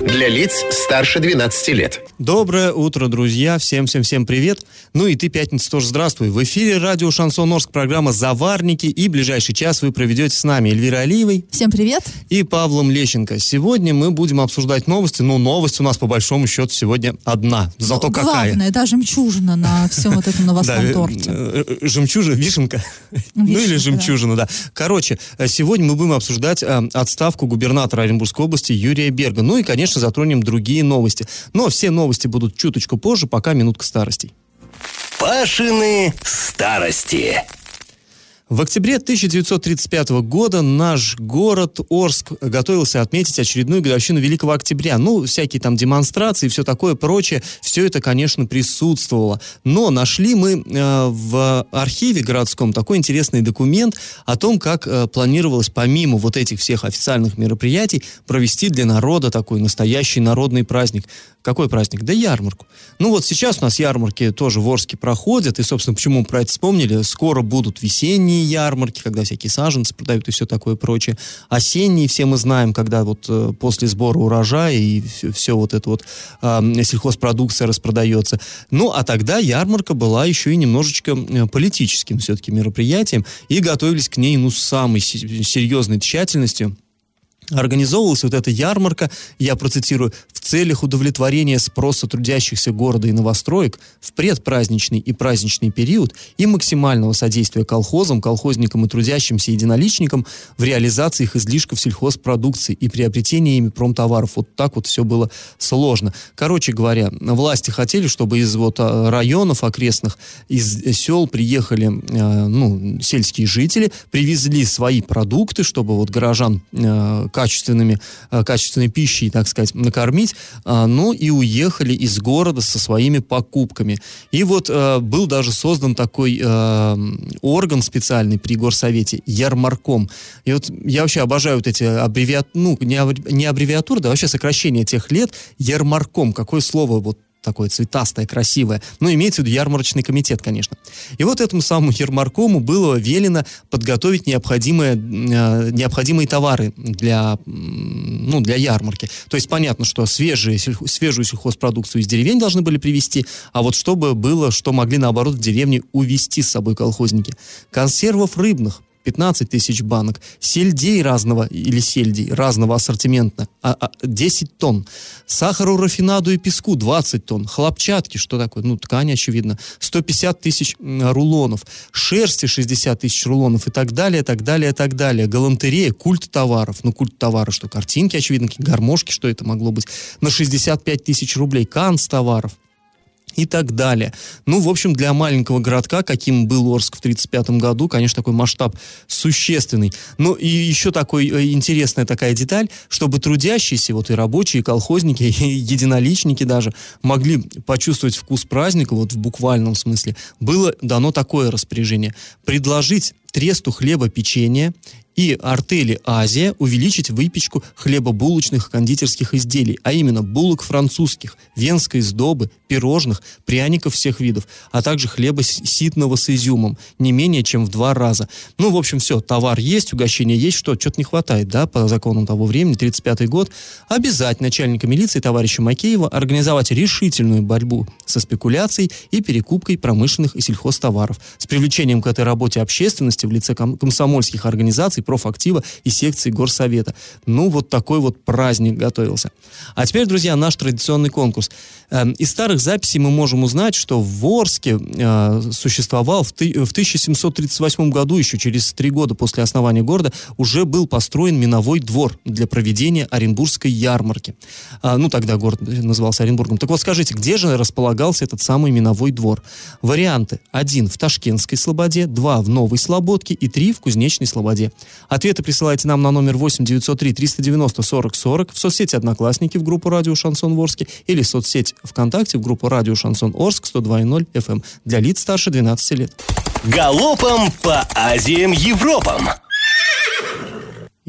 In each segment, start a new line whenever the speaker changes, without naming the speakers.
Для лиц старше 12 лет.
Доброе утро, друзья. Всем-всем-всем привет. Ну и ты, пятница, тоже здравствуй. В эфире радио Шансон Орск, программа «Заварники». И ближайший час вы проведете с нами Эльвирой Алиевой.
Всем привет.
И Павлом Лещенко. Сегодня мы будем обсуждать новости. Ну, новость у нас, по большому счету, сегодня одна. Зато
Главное,
какая.
Главное, да, жемчужина на всем вот этом новостном
Да,
торте.
э, э, Жемчужина, вишенка. Ну или
Вишенка,
жемчужина, да. Короче, э, сегодня мы будем обсуждать э, отставку губернатора Оренбургской области Юрия Берга. Ну и, конечно, затронем другие новости. Но все новости будут чуточку позже, пока минутка старостей.
Пашины старости.
В октябре 1935 года наш город Орск готовился отметить очередную годовщину Великого Октября. Ну, всякие там демонстрации и все такое прочее, все это, конечно, присутствовало. Но нашли мы э, в архиве городском такой интересный документ о том, как э, планировалось помимо вот этих всех официальных мероприятий провести для народа такой настоящий народный праздник. Какой праздник? Да ярмарку. Ну вот сейчас у нас ярмарки тоже в Орске проходят, и, собственно, почему мы про это вспомнили, скоро будут весенние ярмарки, когда всякие саженцы продают и все такое прочее. Осенние все мы знаем, когда вот э, после сбора урожая и все, все вот это вот э, сельхозпродукция распродается. Ну, а тогда ярмарка была еще и немножечко э, политическим все-таки мероприятием, и готовились к ней, ну, с самой се- серьезной тщательностью. Организовывалась вот эта ярмарка, я процитирую, в целях удовлетворения спроса трудящихся города и новостроек в предпраздничный и праздничный период и максимального содействия колхозам, колхозникам и трудящимся единоличникам в реализации их излишков сельхозпродукции и приобретении ими промтоваров. Вот так вот все было сложно. Короче говоря, власти хотели, чтобы из вот а, районов окрестных, из сел приехали э, ну, сельские жители, привезли свои продукты, чтобы вот горожан э, качественными, э, качественной пищей, так сказать, накормить, а, ну и уехали из города со своими покупками. И вот э, был даже создан такой э, орган специальный при горсовете, ярмарком. И вот я вообще обожаю вот эти аббревиатуры, ну, не, аббре- не аббревиатуры, да вообще сокращение тех лет, ярмарком. Какое слово вот такое цветастое, красивое. Ну, имеется в виду ярмарочный комитет, конечно. И вот этому самому ярмаркому было велено подготовить необходимые, э, необходимые товары для, ну, для ярмарки. То есть понятно, что свежие, свежую сельхозпродукцию из деревень должны были привезти, а вот чтобы было, что могли, наоборот, в деревне увезти с собой колхозники. Консервов рыбных 15 тысяч банок, сельдей разного или сельдей разного ассортимента а, а, 10 тонн, сахару, рафинаду и песку 20 тонн, хлопчатки, что такое, ну ткань очевидно, 150 тысяч рулонов, шерсти 60 тысяч рулонов и так далее, так далее, так далее, галантерея, культ товаров, ну культ товара, что картинки, очевидно, какие гармошки, что это могло быть, на 65 тысяч рублей, канц товаров, и так далее. Ну, в общем, для маленького городка, каким был Орск в 1935 году, конечно, такой масштаб существенный. Ну, и еще такой э, интересная такая деталь, чтобы трудящиеся, вот и рабочие, и колхозники, и единоличники даже, могли почувствовать вкус праздника, вот в буквальном смысле, было дано такое распоряжение. Предложить тресту хлеба печенья и артели «Азия» увеличить выпечку хлебобулочных кондитерских изделий, а именно булок французских, венской сдобы, пирожных, пряников всех видов, а также хлеба ситного с изюмом, не менее чем в два раза. Ну, в общем, все, товар есть, угощение есть, что, что-то не хватает, да, по законам того времени, 35 год. Обязать начальника милиции товарища Макеева организовать решительную борьбу со спекуляцией и перекупкой промышленных и сельхозтоваров с привлечением к этой работе общественности в лице ком- комсомольских организаций, профактива и секции горсовета. Ну, вот такой вот праздник готовился. А теперь, друзья, наш традиционный конкурс. Эм, Из старых записей мы можем узнать, что в Орске э, существовал в, ты- в 1738 году, еще через три года после основания города, уже был построен миновой двор для проведения Оренбургской ярмарки. А, ну, тогда город назывался Оренбургом. Так вот, скажите, где же располагался этот самый миновой двор? Варианты. Один в Ташкентской Слободе, два в Новой Слободке и три в Кузнечной Слободе. Ответы присылайте нам на номер 8 903 390 40 40 в соцсети «Одноклассники» в группу «Радио Шансон Ворске» или в соцсеть ВКонтакте в группу «Радио Шансон Орск» 102.0 FM эм для лиц старше 12 лет.
Галопом по Азиям Европам.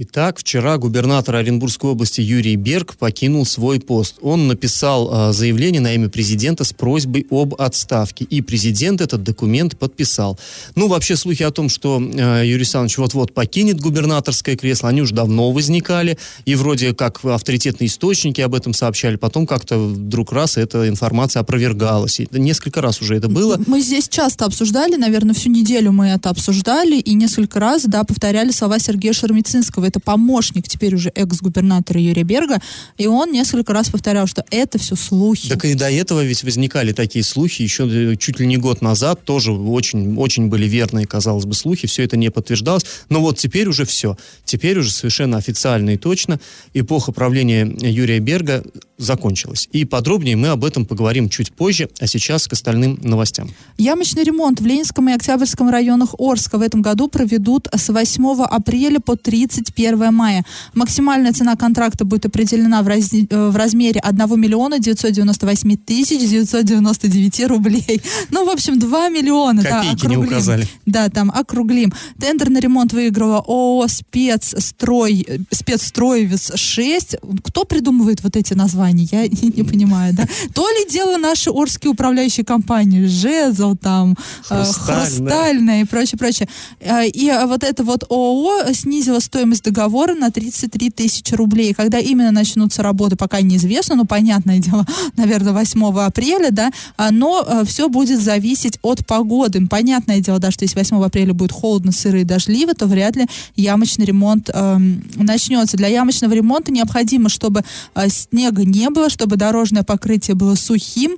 Итак, вчера губернатор Оренбургской области Юрий Берг покинул свой пост. Он написал э, заявление на имя президента с просьбой об отставке. И президент этот документ подписал. Ну, вообще, слухи о том, что э, Юрий Александрович вот-вот покинет губернаторское кресло, они уже давно возникали. И вроде как авторитетные источники об этом сообщали. Потом как-то вдруг раз эта информация опровергалась. И несколько раз уже это было.
Мы здесь часто обсуждали, наверное, всю неделю мы это обсуждали. И несколько раз, да, повторяли слова Сергея Шермицинского это помощник теперь уже экс-губернатора Юрия Берга, и он несколько раз повторял, что это все слухи.
Так и до этого ведь возникали такие слухи еще э, чуть ли не год назад, тоже очень, очень были верные, казалось бы, слухи, все это не подтверждалось, но вот теперь уже все, теперь уже совершенно официально и точно эпоха правления Юрия Берга закончилась. И подробнее мы об этом поговорим чуть позже, а сейчас к остальным новостям.
Ямочный ремонт в Ленинском и Октябрьском районах Орска в этом году проведут с 8 апреля по 31 мая. Максимальная цена контракта будет определена в, раз, э, в размере 1 миллиона 998 тысяч 999 рублей. Ну, в общем, 2 миллиона.
Копейки
да, округлим.
не указали.
Да, там округлим. Тендер на ремонт выиграла ООО «Спецстрой», э, «Спецстроевец 6». Кто придумывает вот эти названия? я не, понимаю, да. То ли дело наши орские управляющие компании, Жезл, там, э, Хрустальная да. и прочее, прочее. И вот это вот ООО снизило стоимость договора на 33 тысячи рублей. Когда именно начнутся работы, пока неизвестно, ну, понятное дело, наверное, 8 апреля, да, а, но э, все будет зависеть от погоды. Понятное дело, да, что если 8 апреля будет холодно, сыро и дождливо, то вряд ли ямочный ремонт э, начнется. Для ямочного ремонта необходимо, чтобы э, снега не не было, чтобы дорожное покрытие было сухим,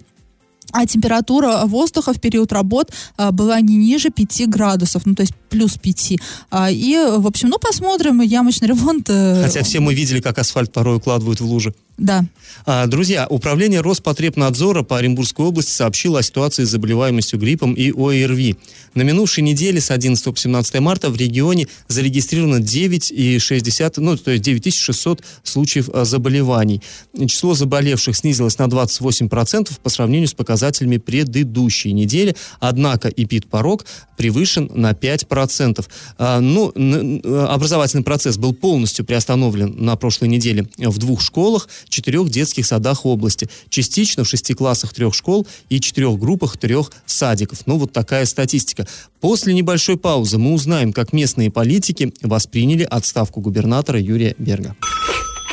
а температура воздуха в период работ а, была не ниже 5 градусов, ну то есть плюс 5. А, и, в общем, ну посмотрим, ямочный ремонт.
Э, Хотя все мы видели, как асфальт порой укладывают в лужи.
Да.
А, друзья, Управление Роспотребнадзора по Оренбургской области сообщило о ситуации с заболеваемостью гриппом и ОРВИ. На минувшей неделе с 11 по 17 марта в регионе зарегистрировано 9,6, ну, то есть 9600 случаев а, заболеваний. Число заболевших снизилось на 28% по сравнению с показателями предыдущей недели, однако эпид-порог превышен на 5%. А, ну, образовательный процесс был полностью приостановлен на прошлой неделе в двух школах, четырех детских садах области, частично в шести классах трех школ и четырех группах трех садиков. Ну, вот такая статистика. После небольшой паузы мы узнаем, как местные политики восприняли отставку губернатора Юрия Берга.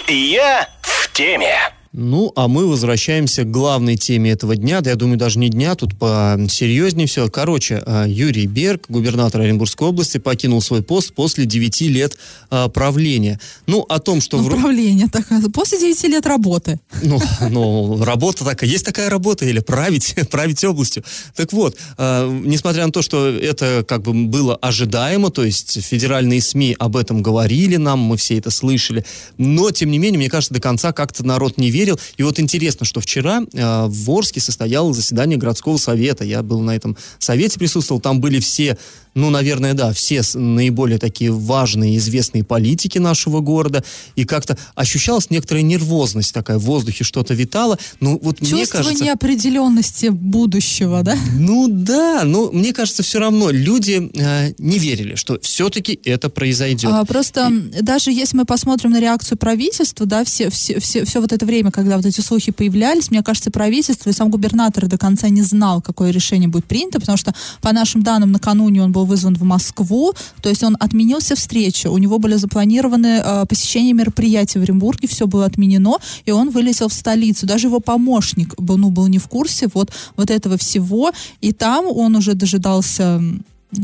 Я в теме.
Ну, а мы возвращаемся к главной теме этого дня. Да, я думаю, даже не дня, тут посерьезнее все. Короче, а, Юрий Берг, губернатор Оренбургской области, покинул свой пост после 9 лет а, правления. Ну, о том, что...
Ну, в... правление такое. После 9 лет работы.
Ну, ну, работа такая. Есть такая работа, или править, править областью. Так вот, э, несмотря на то, что это как бы было ожидаемо, то есть федеральные СМИ об этом говорили нам, мы все это слышали, но, тем не менее, мне кажется, до конца как-то народ не верит верил. И вот интересно, что вчера э, в Орске состоялось заседание городского совета. Я был на этом совете присутствовал. Там были все ну, наверное, да, все наиболее такие важные, известные политики нашего города, и как-то ощущалась некоторая нервозность такая, в воздухе что-то витало. Ну, вот
Чувство
мне кажется...
неопределенности будущего, да?
Ну, да, но мне кажется, все равно люди э, не верили, что все-таки это произойдет.
А, просто и... даже если мы посмотрим на реакцию правительства, да, все, все, все, все вот это время, когда вот эти слухи появлялись, мне кажется, правительство и сам губернатор до конца не знал, какое решение будет принято, потому что, по нашим данным, накануне он был вызван в Москву, то есть он отменился встречу, у него были запланированы э, посещения мероприятий в Оренбурге, все было отменено, и он вылетел в столицу. Даже его помощник был, ну, был не в курсе вот, вот этого всего, и там он уже дожидался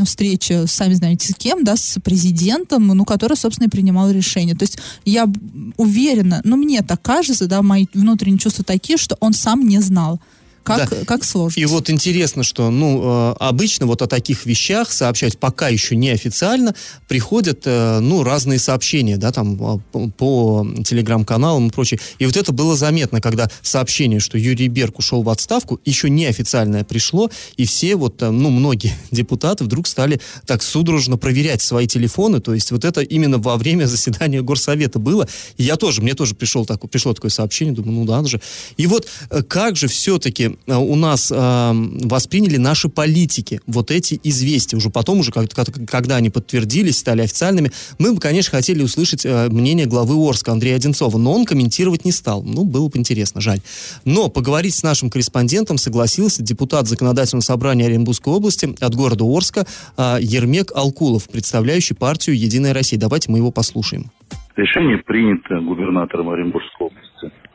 встречи, сами знаете, с кем, да, с президентом, ну, который, собственно, и принимал решение. То есть я уверена, ну, мне так кажется, да, мои внутренние чувства такие, что он сам не знал. Как, да. как сложно.
И вот интересно, что ну, э, обычно вот о таких вещах сообщать пока еще неофициально приходят э, ну, разные сообщения, да, там а, по, телеграм-каналам и прочее. И вот это было заметно, когда сообщение, что Юрий Берг ушел в отставку, еще неофициальное пришло, и все вот, э, ну, многие депутаты вдруг стали так судорожно проверять свои телефоны, то есть вот это именно во время заседания Горсовета было. И я тоже, мне тоже пришел так, пришло такое сообщение, думаю, ну да же. И вот как же все-таки э, у нас э, восприняли наши политики вот эти известия. Уже потом, уже как, когда они подтвердились, стали официальными, мы бы, конечно, хотели услышать э, мнение главы Орска Андрея Одинцова, но он комментировать не стал. Ну, было бы интересно, жаль. Но поговорить с нашим корреспондентом согласился депутат Законодательного собрания Оренбургской области от города Орска э, Ермек Алкулов, представляющий партию «Единая Россия». Давайте мы его послушаем.
Решение принято губернатором Оренбургской области.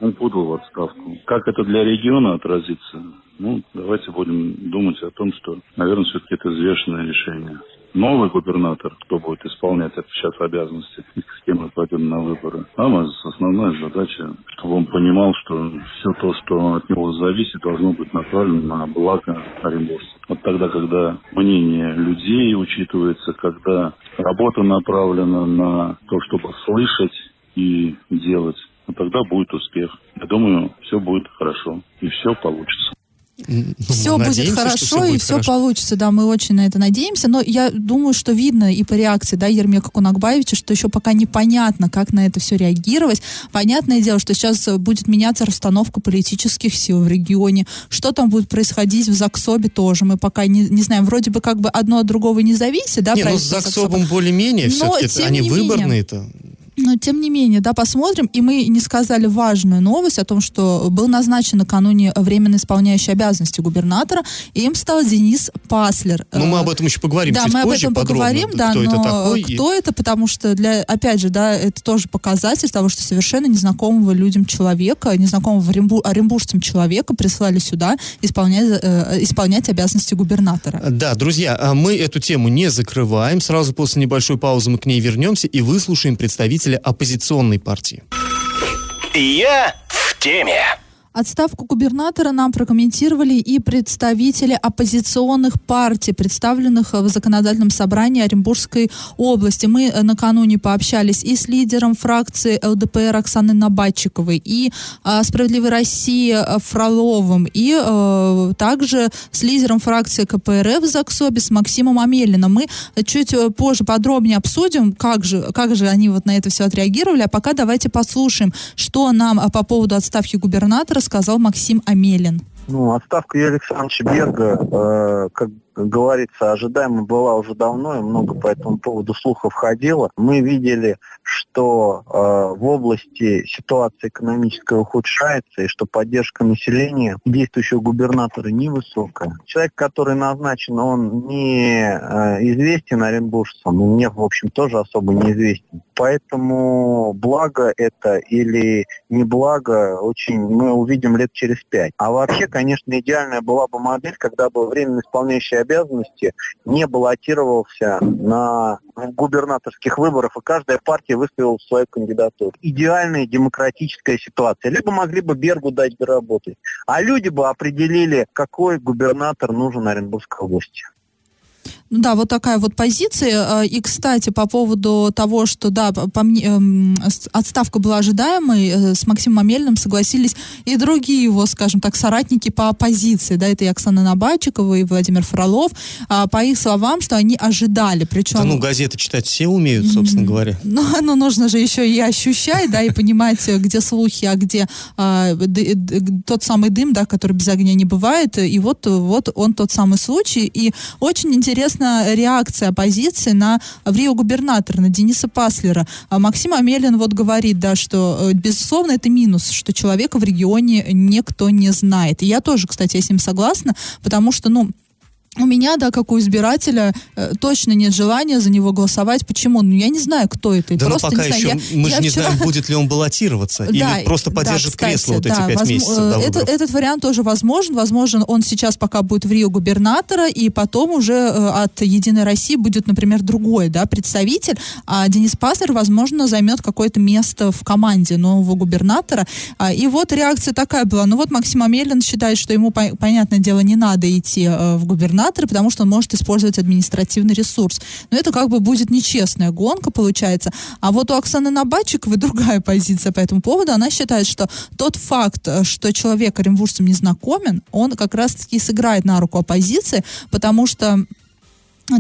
Он подал в отставку. Как это для региона отразится? Ну, давайте будем думать о том, что, наверное, все-таки это взвешенное решение новый губернатор, кто будет исполнять сейчас обязанности, с кем мы пойдем на выборы. Там основная задача, чтобы он понимал, что все то, что от него зависит, должно быть направлено на благо оренбуржцев. Вот тогда, когда мнение людей учитывается, когда работа направлена на то, чтобы слышать и делать, вот тогда будет успех. Я думаю, все будет хорошо и все получится.
Все будет хорошо все и все хорошо. получится, да, мы очень на это надеемся, но я думаю, что видно и по реакции, да, Ермека Кунакбаевича, что еще пока непонятно, как на это все реагировать. Понятное дело, что сейчас будет меняться расстановка политических сил в регионе, что там будет происходить в ЗАГСОБе тоже, мы пока не, не знаем, вроде бы как бы одно от другого не зависит, да,
не, ну с ЗАГСОБом более-менее, все-таки они выборные-то.
Но, тем не менее, да, посмотрим. И мы не сказали важную новость о том, что был назначен накануне временно исполняющий обязанности губернатора, и им стал Денис Паслер.
Ну, мы об этом еще поговорим
да,
чуть
мы об этом поговорим, да, кто но это такой кто и... это, потому что, для, опять же, да, это тоже показатель того, что совершенно незнакомого людям человека, незнакомого оренбур, оренбуржцам человека прислали сюда исполнять, э, исполнять обязанности губернатора.
Да, друзья, а мы эту тему не закрываем. Сразу после небольшой паузы мы к ней вернемся и выслушаем представителей представителя оппозиционной партии.
Я в теме.
Отставку губернатора нам прокомментировали и представители оппозиционных партий, представленных в законодательном собрании Оренбургской области. Мы э, накануне пообщались и с лидером фракции ЛДПР Оксаны Набатчиковой, и э, «Справедливой России» Фроловым, и э, также с лидером фракции КПРФ ЗАГСОБе с Максимом Амелиным. Мы чуть э, позже подробнее обсудим, как же, как же они вот на это все отреагировали. А пока давайте послушаем, что нам по поводу отставки губернатора рассказал Максим Амелин.
Ну, отставка Юрия Александровича Берга, э, как говорится, ожидаемо была уже давно, и много по этому поводу слухов ходило. Мы видели, что э, в области ситуация экономическая ухудшается, и что поддержка населения действующего губернатора невысокая. Человек, который назначен, он не э, известен оренбуржцам, мне, в общем, тоже особо неизвестен. Поэтому благо это или не благо, очень мы увидим лет через пять. А вообще, конечно, идеальная была бы модель, когда бы временно исполняющий обязанности не баллотировался на губернаторских выборах, и каждая партия выставила свою кандидатуру. Идеальная демократическая ситуация. Либо могли бы Бергу дать доработать, а люди бы определили, какой губернатор нужен Оренбургской области.
Ну да, вот такая вот позиция. Э, и, кстати, по поводу того, что, да, по мне, эм, отставка была ожидаемой, э, с Максимом Амельным согласились и другие его, скажем так, соратники по оппозиции. Да, это и Оксана Набачикова, и Владимир Фролов. А, по их словам, что они ожидали. Причем... Да,
ну, газеты читать все умеют, собственно говоря.
Ну, ну, нужно же еще и ощущать, да, и понимать, где слухи, а где а, тот самый дым, да, который без огня не бывает. И вот, вот он тот самый случай. И очень интересно интересна реакция оппозиции на Врио губернатора, на Дениса Паслера. А Максим Амелин вот говорит, да, что, э, безусловно, это минус, что человека в регионе никто не знает. И я тоже, кстати, я с ним согласна, потому что, ну, у меня, да, как у избирателя, э, точно нет желания за него голосовать. Почему? Ну, я не знаю, кто это.
Да,
просто
ну, пока
не
еще
знаю.
Я, мы я же не вчера... знаем, будет ли он баллотироваться. Да, или просто поддержит да, кстати, кресло вот эти пять возможно, месяцев до
это, Этот вариант тоже возможен. Возможен он сейчас пока будет в Рио губернатора, и потом уже э, от «Единой России» будет, например, другой да, представитель. А Денис Паслер, возможно, займет какое-то место в команде нового губернатора. А, и вот реакция такая была. Ну вот Максим Амелин считает, что ему, понятное дело, не надо идти э, в губернаторы, потому что он может использовать административный ресурс. Но это как бы будет нечестная гонка, получается. А вот у Оксаны Набатчиковой другая позиция по этому поводу. Она считает, что тот факт, что человек оренбуржцам не знакомен, он как раз-таки сыграет на руку оппозиции, потому что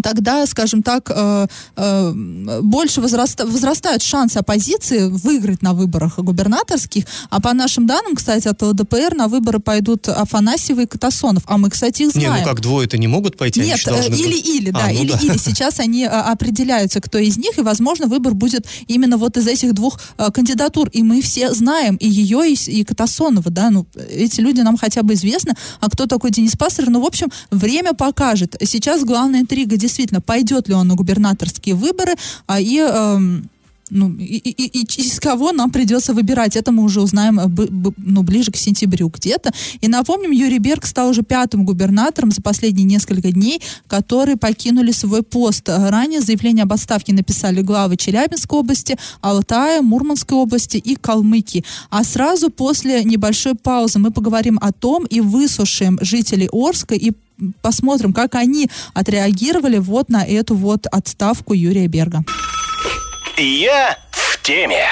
тогда, скажем так, э, э, больше возраста, возрастают шансы оппозиции выиграть на выборах губернаторских. А по нашим данным, кстати, от ЛДПР на выборы пойдут Афанасьева и Катасонов. А мы, кстати, их знаем.
Не, ну как двое-то не могут пойти?
Нет, или-или, да, или-или. Сейчас они а, определяются, кто из них, и, возможно, выбор будет именно вот из этих двух а, кандидатур. И мы все знаем и ее, и, и Катасонова, да, ну, эти люди нам хотя бы известны. А кто такой Денис Пастор? Ну, в общем, время покажет. Сейчас главная интрига действительно, пойдет ли он на губернаторские выборы, а, и... Ну, и, и, и из кого нам придется выбирать, это мы уже узнаем б, ну, ближе к сентябрю где-то. И напомним, Юрий Берг стал уже пятым губернатором за последние несколько дней, которые покинули свой пост. Ранее заявление об отставке написали главы Челябинской области, Алтая, Мурманской области и Калмыкии. А сразу после небольшой паузы мы поговорим о том и выслушаем жителей Орска и посмотрим, как они отреагировали вот на эту вот отставку Юрия Берга.
Я в теме.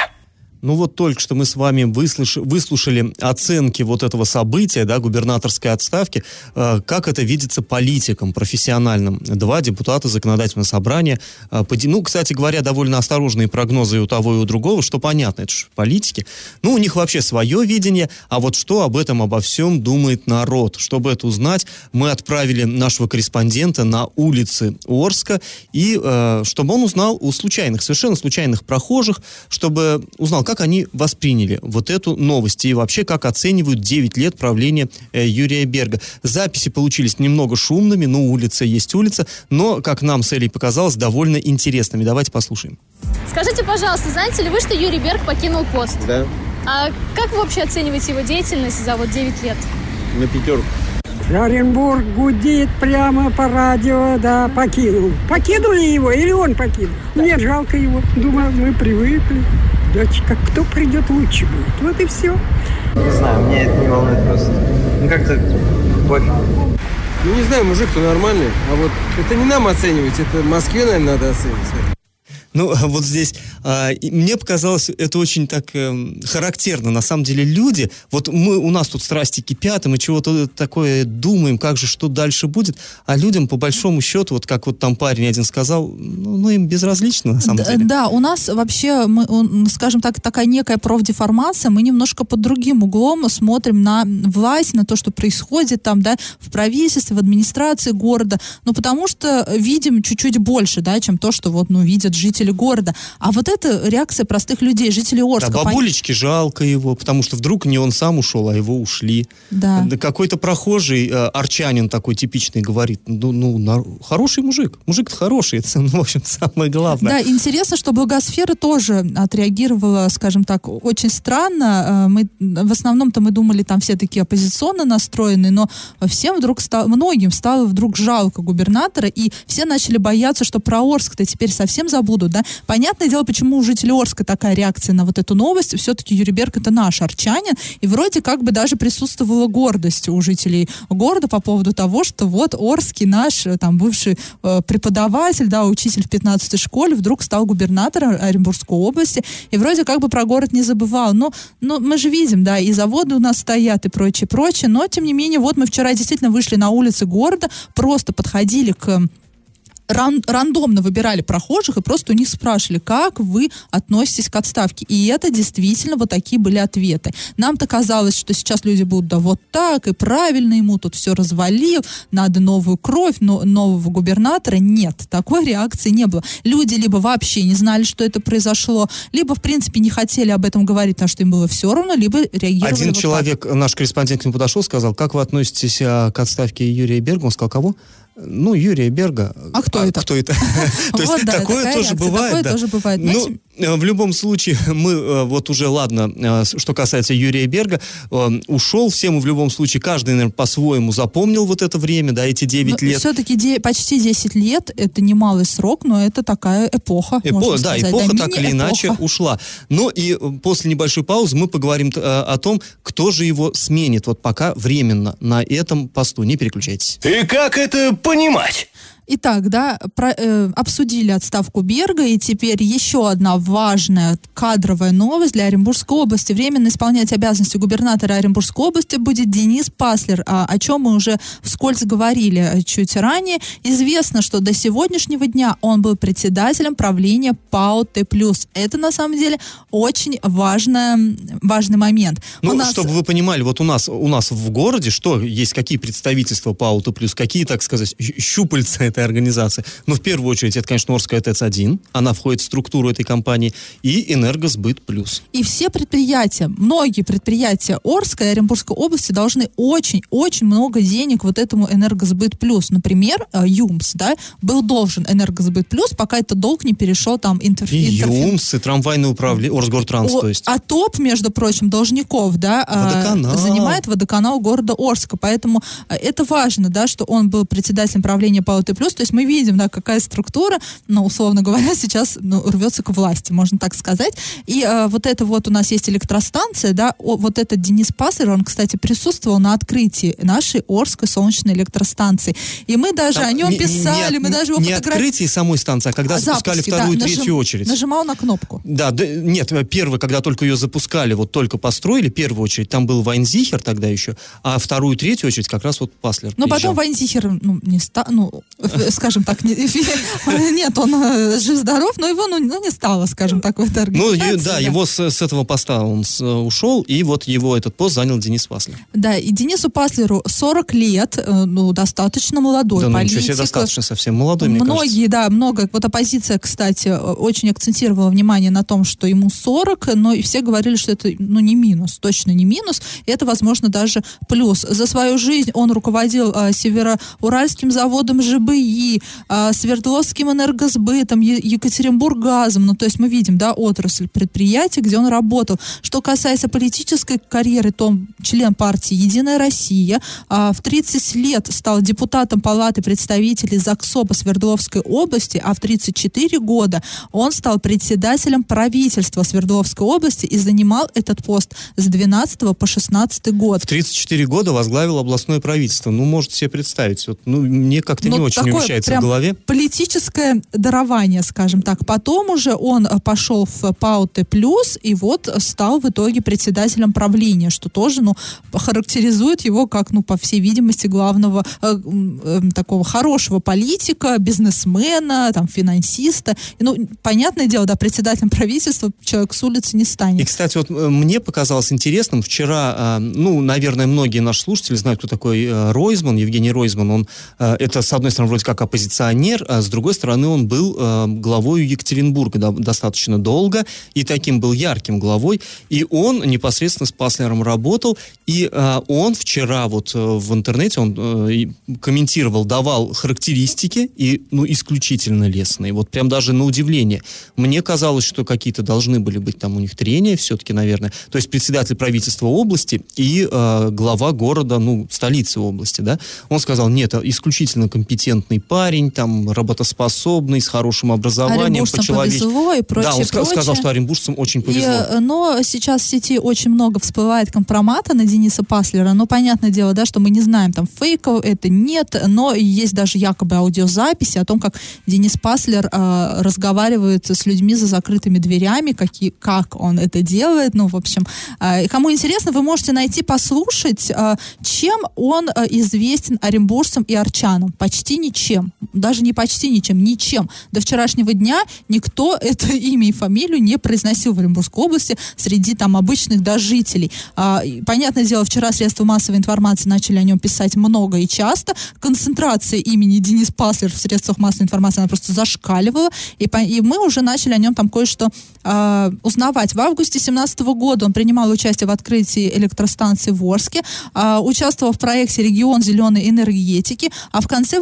Ну вот только что мы с вами выслуш... выслушали оценки вот этого события, да, губернаторской отставки, э, как это видится политикам профессиональным. Два депутата законодательного собрания. Э, поди... Ну, кстати говоря, довольно осторожные прогнозы и у того, и у другого, что понятно, это же политики. Ну, у них вообще свое видение, а вот что об этом, обо всем думает народ. Чтобы это узнать, мы отправили нашего корреспондента на улицы Орска, и э, чтобы он узнал у случайных, совершенно случайных прохожих, чтобы узнал, как они восприняли вот эту новость и вообще как оценивают 9 лет правления э, Юрия Берга. Записи получились немного шумными, ну, улица есть улица, но, как нам с Элей показалось, довольно интересными. Давайте послушаем.
Скажите, пожалуйста, знаете ли вы, что Юрий Берг покинул пост?
Да.
А как вы вообще оцениваете его деятельность за вот 9 лет?
На пятерку.
Оренбург гудит прямо по радио, да, покинул. Покинули его или он покинул? Нет, жалко его. Думаю, мы привыкли. Дочка, кто придет лучше будет. Вот и все.
Не знаю, мне это не волнует просто. Ну как-то пофиг.
Ну не знаю, мужик-то нормальный. А вот это не нам оценивать, это Москве, наверное, надо оценивать.
Ну, вот здесь а, мне показалось это очень так э, характерно. На самом деле люди, вот мы, у нас тут страсти кипят, и мы чего-то такое думаем, как же, что дальше будет, а людям, по большому счету, вот как вот там парень один сказал, ну, ну им безразлично, на самом
да,
деле.
Да, у нас вообще, мы, скажем так, такая некая профдеформация, мы немножко под другим углом смотрим на власть, на то, что происходит там, да, в правительстве, в администрации города, ну, потому что видим чуть-чуть больше, да, чем то, что вот, ну, видят жители города. А вот это реакция простых людей, жителей Орска.
Да, бабулечке жалко его, потому что вдруг не он сам ушел, а его ушли.
Да.
Какой-то прохожий, э, арчанин такой типичный, говорит, ну, ну хороший мужик, мужик-то хороший, это, ну, в общем, самое главное.
Да, интересно, что благосфера тоже отреагировала, скажем так, очень странно. Э, Мы, в основном-то мы думали, там все такие оппозиционно настроенные, но всем вдруг стало, многим стало вдруг жалко губернатора, и все начали бояться, что про Орск-то теперь совсем забудут, да. Понятное дело, почему у жителей Орска такая реакция на вот эту новость. Все-таки Юрий Берг это наш арчанин, и вроде как бы даже присутствовала гордость у жителей города по поводу того, что вот Орский наш, э, там, бывший э, преподаватель, да, учитель в 15 школе, вдруг стал губернатором Оренбургской области, и вроде как бы про город не забывал. Но, но мы же видим, да, и заводы у нас стоят, и прочее, прочее, но, тем не менее, вот мы вчера действительно вышли на улицы города, просто подходили к ран- рандомно выбирали прохожих и просто у них спрашивали, как вы относитесь к отставке. И это действительно вот такие были ответы. Нам-то казалось, что сейчас люди будут, да вот так, и правильно ему тут все развалил, надо новую кровь, но, нового губернатора. Нет, такой реакции не было. Люди либо вообще не знали, что это произошло, либо, в принципе, не хотели об этом говорить, потому что им было все равно, либо реагировали
Один
вот так.
человек, наш корреспондент к нему подошел, сказал, как вы относитесь а, к отставке Юрия Берга? Он сказал, кого? Ну, Юрия Берга.
А кто это?
Кто это? То есть такое тоже бывает.
такое тоже бывает.
Ну, в любом случае, мы э, вот уже, ладно, э, что касается Юрия Берга, э, ушел, все мы в любом случае, каждый, наверное, по-своему запомнил вот это время, да, эти 9 лет.
Все-таки почти 10 лет это немалый срок, но это такая эпоха.
Эпо-
можно
да,
сказать.
эпоха так или иначе ушла. Ну и э, после небольшой паузы мы поговорим э, о том, кто же его сменит вот пока временно на этом посту. Не переключайтесь.
И как это понимать?
Итак, да, про, э, обсудили отставку Берга, и теперь еще одна важная кадровая новость для Оренбургской области. Временно исполнять обязанности губернатора Оренбургской области будет Денис Паслер, а, о чем мы уже вскользь говорили чуть ранее. Известно, что до сегодняшнего дня он был председателем правления ПАО Т+. Это, на самом деле, очень важная, важный момент.
Ну,
У нас-
чтобы вы понимали, вот у нас, у нас в городе что есть, какие представительства Ауто Плюс, какие, так сказать, щупальца этой организации. Ну, в первую очередь, это, конечно, Орская ТЭЦ-1, она входит в структуру этой компании, и Энергосбыт Плюс.
И все предприятия, многие предприятия Орской и Оренбургской области должны очень-очень много денег вот этому Энергосбыт Плюс. Например, э, ЮМС, да, был должен Энергосбыт Плюс, пока этот долг не перешел там интерф...
И
интерфи-
ЮМС, и трамвайное управление, Орсгортранс,
О,
то есть.
А топ, между прочим, должников, да, а,
Водоканал.
занимает водоканал города Орска. Поэтому а, это важно, да, что он был председателем правления ПАО Т+. То есть мы видим, да, какая структура, ну, условно говоря, сейчас ну, рвется к власти, можно так сказать. И а, вот это вот у нас есть электростанция, да, о- вот этот Денис Паслер, он, кстати, присутствовал на открытии нашей Орской солнечной электростанции. И мы даже
Там
о нем
не-
писали,
не,
мы даже его
Не
фотографировали.
открытие самой станции, а когда запускали вторую, третью очередь.
Нажимал на кнопку.
Да, да, нет, первый, когда только ее запускали, вот только построили, первую очередь, там был Вайнзихер тогда еще, а вторую, третью очередь как раз вот Паслер
Но
приезжал.
потом Вайнзихер, ну, не ста, ну, э, скажем так, не- нет, он э, жив-здоров, но его, ну, ну, не стало, скажем так, в этой
Ну,
организации.
и- да, его с, с этого поста он с- ушел, и вот его этот пост занял Денис Паслер.
Да, и Денису Паслеру 40 лет, э, ну, достаточно молодой
да, ну
политик.
себе, достаточно совсем молодой, мне кажется.
Многие, да, много. Вот оппозиция, кстати, э, очень акцентировала внимание на том, что ему 40, но и все говорили, что это, ну, не минус, точно не минус. Это, возможно, даже плюс. За свою жизнь он руководил э, Североуральским заводом ЖБИ, э, Свердловским энергосбытом, Е- Екатеринбурггазом. Ну, то есть мы видим, да, отрасль предприятий, где он работал. Что касается политической карьеры, то он член партии «Единая Россия». А, в 30 лет стал депутатом Палаты представителей ЗАГСО по Свердловской области, а в 34 года он стал председателем правительства Свердловской области и занимал этот пост с 12 по 16 год.
В 34 года возглавил областное правительство. Ну, можете себе представить. Вот, ну, мне как-то не
Ну,
очень
такое
умещается
прям
в голове.
Политическое дарование, скажем так. Потом уже он э, пошел в ПАО Т+, и вот стал в итоге председателем правления, что тоже, ну, характеризует его как, ну, по всей видимости, главного э, э, такого хорошего политика, бизнесмена, там, финансиста. И, ну, понятное дело, да, председателем правительства человек с улицы не станет.
И, кстати, вот э, мне показалось интересным, вчера, э, ну, наверное, многие наши слушатели знают, кто такой э, Ройзман, Евгений Ройзман. Он, э, это, с одной стороны, вроде как оппозиционер, а с другой стороны, он был э, главой Екатеринбурга да, достаточно долго, и таким был ярким главой, и он непосредственно с Паслером работал, и э, он вчера вот э, в интернете, он э, комментировал, давал характеристики, и, ну, исключительно лестные, вот прям даже на удивление. Мне казалось, что какие-то должны были быть там у них трения все-таки, наверное. То есть председатель правительства области и э, глава города, ну, столицы области, да. Он сказал, нет, исключительно компетентный парень, там, работоспособный, с хорошим образованием, по-человечески.
повезло и прочее,
Да, он
прочее.
сказал, что оренбуржцам очень повезло.
И, э, но сейчас в сети очень много всплывает компромата на Дениса Паслера. Но понятное дело, да, что мы не знаем, там фейков это нет, но есть даже якобы аудиозаписи о том, как Денис Паслер э, разговаривает с людьми за закрытыми дверями, какие, как он это делает. Ну, в общем, э, кому интересно, вы можете найти, послушать, э, чем он э, известен оренбуржцам и арчанам. Почти ничем. Даже не почти ничем, ничем. До вчерашнего дня никто это имя и фамилию не произносил в Оренбургской области среди там обычных да. А, понятное дело, вчера средства массовой информации начали о нем писать много и часто. Концентрация имени Денис Паслер в средствах массовой информации, она просто зашкаливала. И, и мы уже начали о нем там кое-что а, узнавать. В августе 2017 года он принимал участие в открытии электростанции в Орске, а, участвовал в проекте «Регион зеленой энергетики», а в конце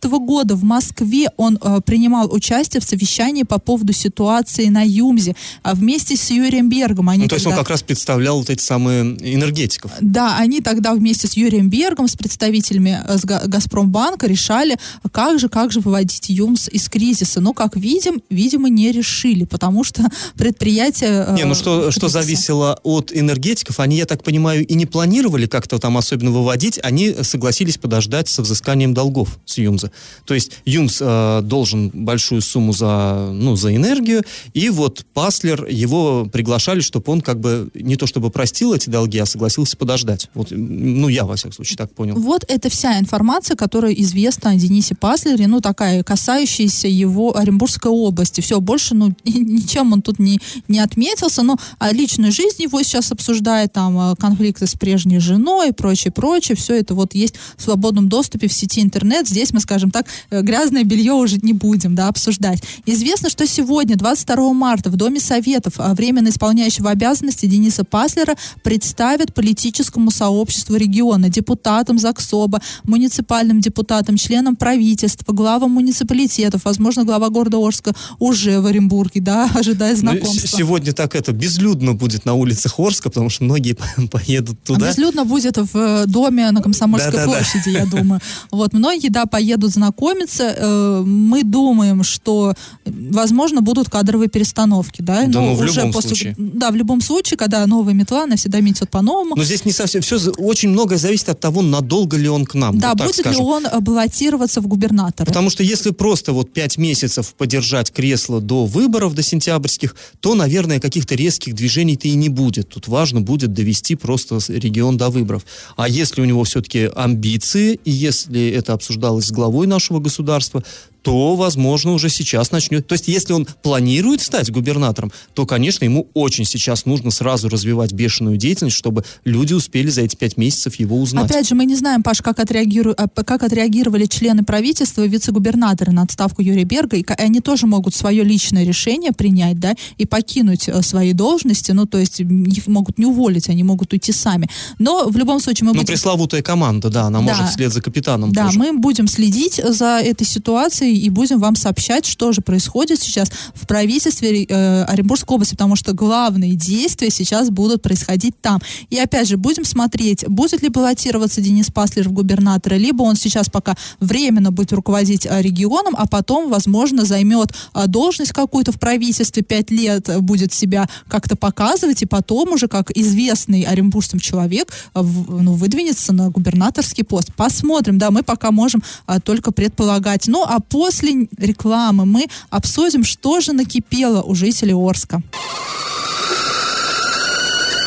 2018 года в Москве он а, принимал участие в совещании по поводу ситуации на Юмзе а, вместе с Юрием Бергом. Они
Ну, то есть он
тогда-
как раз представлял вот эти самые энергетиков.
Да, они тогда вместе с Юрием Бергом, с представителями э, с Га- Газпромбанка решали, как же, как же выводить ЮМС из кризиса. Но, как видим, видимо, не решили, потому что предприятие... э,
Не, ну что, что зависело от энергетиков, они, я так понимаю, и не планировали как-то там особенно выводить, они согласились подождать со взысканием долгов с ЮМЗа. То есть ЮМЗ э, должен большую сумму за, ну, за энергию, и вот Паслер, его приглашали, чтобы он как бы не то чтобы простил эти долги, а согласился подождать. Вот, ну, я, во всяком случае, так понял.
Вот это вся информация, которая известна о Денисе Паслере, ну, такая, касающаяся его Оренбургской области. Все, больше, ну, ничем он тут не, не отметился, но а личную жизнь его сейчас обсуждает, там, а, конфликты с прежней женой и прочее, прочее. Все это вот есть в свободном доступе в сети интернет. Здесь мы, скажем так, э, грязное белье уже не будем, да, обсуждать. Известно, что сегодня, 22 марта, в Доме Советов а, временно исполняющего обязанности Дениса Паслера представят политическому сообществу региона, депутатам ЗАГСОБа, муниципальным депутатам, членам правительства, главам муниципалитетов, возможно, глава города Орска уже в Оренбурге, да, ожидая
Ну,
знакомства.
сегодня так это безлюдно будет на улицах Орска, потому что многие поедут
А
туда.
безлюдно будет в э, доме на Комсомольской
Да-да-да.
площади, я думаю. Вот, многие, да, поедут знакомиться. Э, Мы думаем, что, возможно, будут кадровые перестановки, да?
Да,
Но
ну, в любом случае.
Да, в любом случае, когда новая метла, она всегда метет по-новому.
Но здесь не совсем все, очень многое зависит от того, надолго ли он к нам.
Да,
вот
будет
скажем.
ли он э, баллотироваться в губернаторы?
Потому что если просто вот пять месяцев подержать кресло до выборов, до сентябрьских, то, наверное, каких-то резких движений-то и не будет. Тут важно будет довести просто регион до выборов. А если у него все-таки амбиции, и если это обсуждалось с главой нашего государства, то, возможно, уже сейчас начнет. То есть, если он планирует стать губернатором, то, конечно, ему очень сейчас нужно сразу развивать бешеную деятельность, чтобы люди успели за эти пять месяцев его узнать.
Опять же, мы не знаем, Паш, как, отреагиру- п- как отреагировали члены правительства и вице-губернаторы на отставку Юрия Берга. И они тоже могут свое личное решение принять, да, и покинуть э, свои должности. Ну, то есть их могут не уволить, они могут уйти сами. Но в любом случае мы
Ну,
будем...
пресловутая команда, да, она
Да.
может вслед за капитаном
Да,
тоже.
мы будем следить за этой ситуацией и будем вам сообщать, что же происходит сейчас в правительстве э, Оренбургской области, потому что главные действия сейчас будут происходить там. И опять же, будем смотреть, будет ли баллотироваться Денис Паслер в губернатора, либо он сейчас пока временно будет руководить э, регионом, а потом, возможно, займет э, должность какую-то в правительстве, пять лет будет себя как-то показывать, и потом уже как известный оренбуржцам человек э, ну, выдвинется на губернаторский пост. Посмотрим, да, мы пока можем а, только предполагать. Ну, а после рекламы мы обсудим, что же накипело у жителей Орска.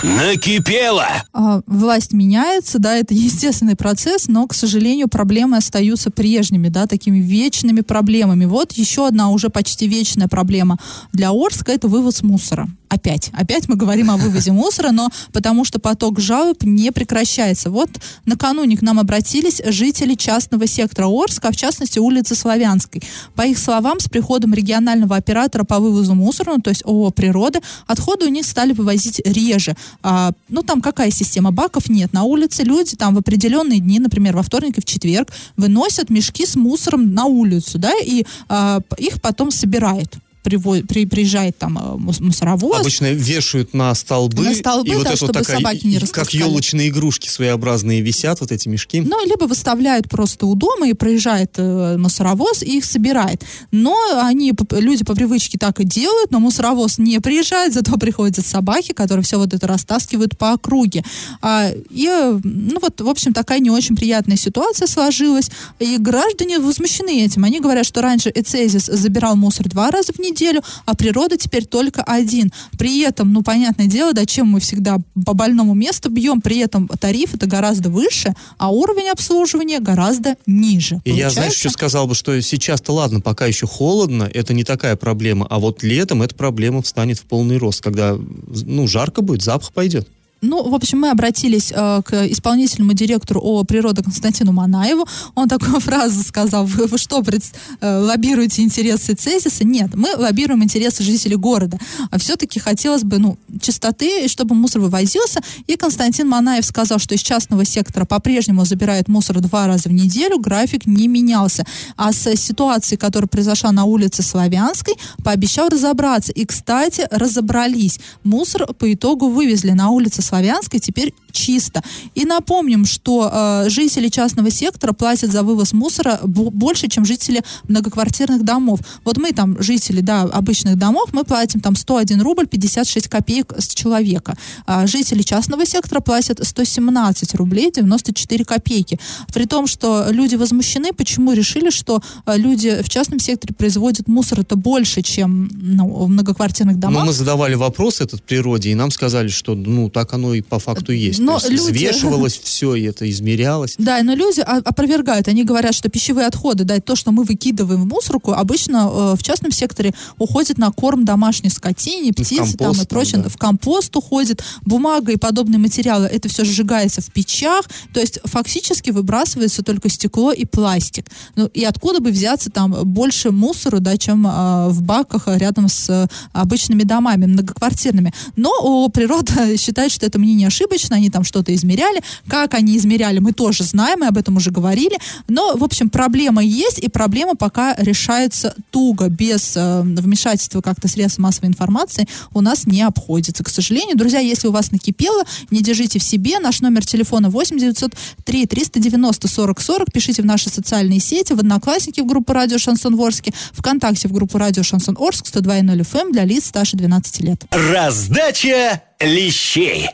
Накипело!
А, власть меняется, да, это естественный процесс, но, к сожалению, проблемы остаются прежними, да, такими вечными проблемами. Вот еще одна уже почти вечная проблема для Орска – это вывоз мусора. Опять, опять мы говорим о вывозе мусора, но потому что поток жалоб не прекращается. Вот накануне к нам обратились жители частного сектора Орска, а в частности улицы Славянской. По их словам, с приходом регионального оператора по вывозу мусора, ну, то есть ООО «Природа», отходы у них стали вывозить реже. А, ну, там какая система? Баков нет. На улице люди там в определенные дни, например, во вторник и в четверг, выносят мешки с мусором на улицу, да, и а, их потом собирают. Приво- при- приезжает там мус- мусоровоз,
Обычно вешают на столбы,
На столбы,
и вот
да,
это вот
чтобы
такая,
собаки не
как елочные игрушки своеобразные висят, вот эти мешки.
Ну, либо выставляют просто у дома и проезжает э, мусоровоз и их собирает. Но они, люди по привычке так и делают, но мусоровоз не приезжает, зато приходят собаки, которые все вот это растаскивают по округе. А, и, э, ну вот, в общем, такая не очень приятная ситуация сложилась. И граждане возмущены этим. Они говорят, что раньше Эцезис забирал мусор два раза в неделю, а природа теперь только один. При этом, ну, понятное дело, да, чем мы всегда по больному месту бьем, при этом тариф это гораздо выше, а уровень обслуживания гораздо ниже.
И я, знаешь, что сказал бы, что сейчас-то ладно, пока еще холодно, это не такая проблема, а вот летом эта проблема встанет в полный рост, когда, ну, жарко будет, запах пойдет.
Ну, в общем, мы обратились э, к исполнительному директору ООО «Природа» Константину Манаеву. Он такую фразу сказал, вы, вы что, пред- э, лоббируете интересы Цезиса? Нет, мы лоббируем интересы жителей города. А все-таки хотелось бы, ну, чистоты, и чтобы мусор вывозился. И Константин Манаев сказал, что из частного сектора по-прежнему забирают мусор два раза в неделю, график не менялся. А с ситуацией, которая произошла на улице Славянской, пообещал разобраться. И, кстати, разобрались. Мусор по итогу вывезли на улице Славянской теперь чисто. И напомним, что э, жители частного сектора платят за вывоз мусора бо- больше, чем жители многоквартирных домов. Вот мы там, жители, да, обычных домов, мы платим там 101 рубль 56 копеек с человека. А жители частного сектора платят 117 рублей 94 копейки. При том, что люди возмущены, почему решили, что э, люди в частном секторе производят мусор это больше, чем ну, в многоквартирных
Но
домах.
мы задавали вопрос этот природе, и нам сказали, что ну так оно и по факту есть.
Но
есть
люди-
взвешивалось все, и это измерялось.
Да, но люди опровергают. Они говорят, что пищевые отходы, да, то, что мы выкидываем в мусорку, обычно э, в частном секторе уходит на корм домашней скотине, птицы там и
компост там,
прочее.
да.
В компост уходит, бумага и подобные материалы. Это все сжигается в печах. То есть фактически выбрасывается только стекло и пластик. Ну и откуда бы взяться там больше мусора, да, чем э, в баках рядом с э, обычными домами, многоквартирными. Но о, природа считает, что это мнение ошибочно, они там что-то измеряли. Как они измеряли, мы тоже знаем, мы об этом уже говорили. Но, в общем, проблема есть, и проблема пока решается туго, без э, вмешательства как-то средств массовой информации у нас не обходится. К сожалению, друзья, если у вас накипело, не держите в себе. Наш номер телефона 8 903 390 40 40. Пишите в наши социальные сети, в Одноклассники в группу Радио Шансон Ворске, ВКонтакте в группу Радио Шансон Орск 102.0 FM эм для лиц старше 12 лет.
Раздача clichê.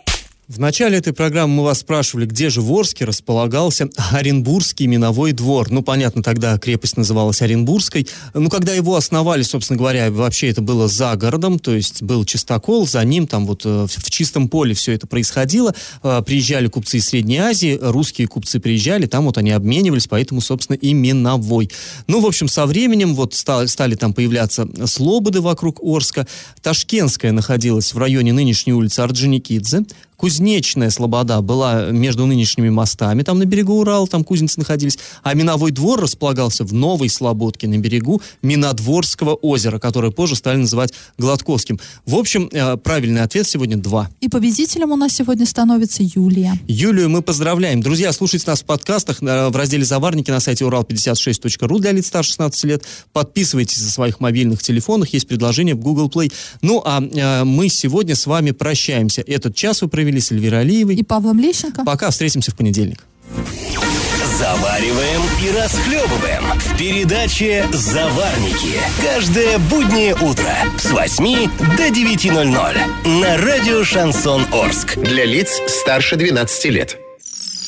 В начале этой программы мы вас спрашивали, где же в Орске располагался Оренбургский миновой двор. Ну, понятно, тогда крепость называлась Оренбургской. Ну, когда его основали, собственно говоря, вообще это было за городом, то есть был чистокол, за ним там вот э, в чистом поле все это происходило. Э, Приезжали купцы из Средней Азии, русские купцы приезжали, там вот они обменивались, поэтому, собственно, и миновой. Ну, в общем, со временем вот ста- стали там появляться слободы вокруг Орска. Ташкентская находилась в районе нынешней улицы Орджоникидзе. Кузнечная Слобода была между нынешними мостами, там на берегу Урала, там кузницы находились, а Миновой двор располагался в Новой Слободке на берегу Минодворского озера, которое позже стали называть Гладковским. В общем, э, правильный ответ сегодня два.
И победителем у нас сегодня становится Юлия.
Юлию мы поздравляем. Друзья, слушайте нас в подкастах э, в разделе «Заварники» на сайте урал56.ру для лиц старше 16 лет. Подписывайтесь за своих мобильных телефонах, есть предложение в Google Play. Ну, а э, мы сегодня с вами прощаемся. Этот час вы провели с Эльвирой Алиевой.
И Павлом Лещенко.
Пока, встретимся в понедельник.
Завариваем и расхлебываем в передаче «Заварники». Каждое буднее утро с 8 до 9.00 на радио «Шансон Орск».
Для лиц старше 12 лет.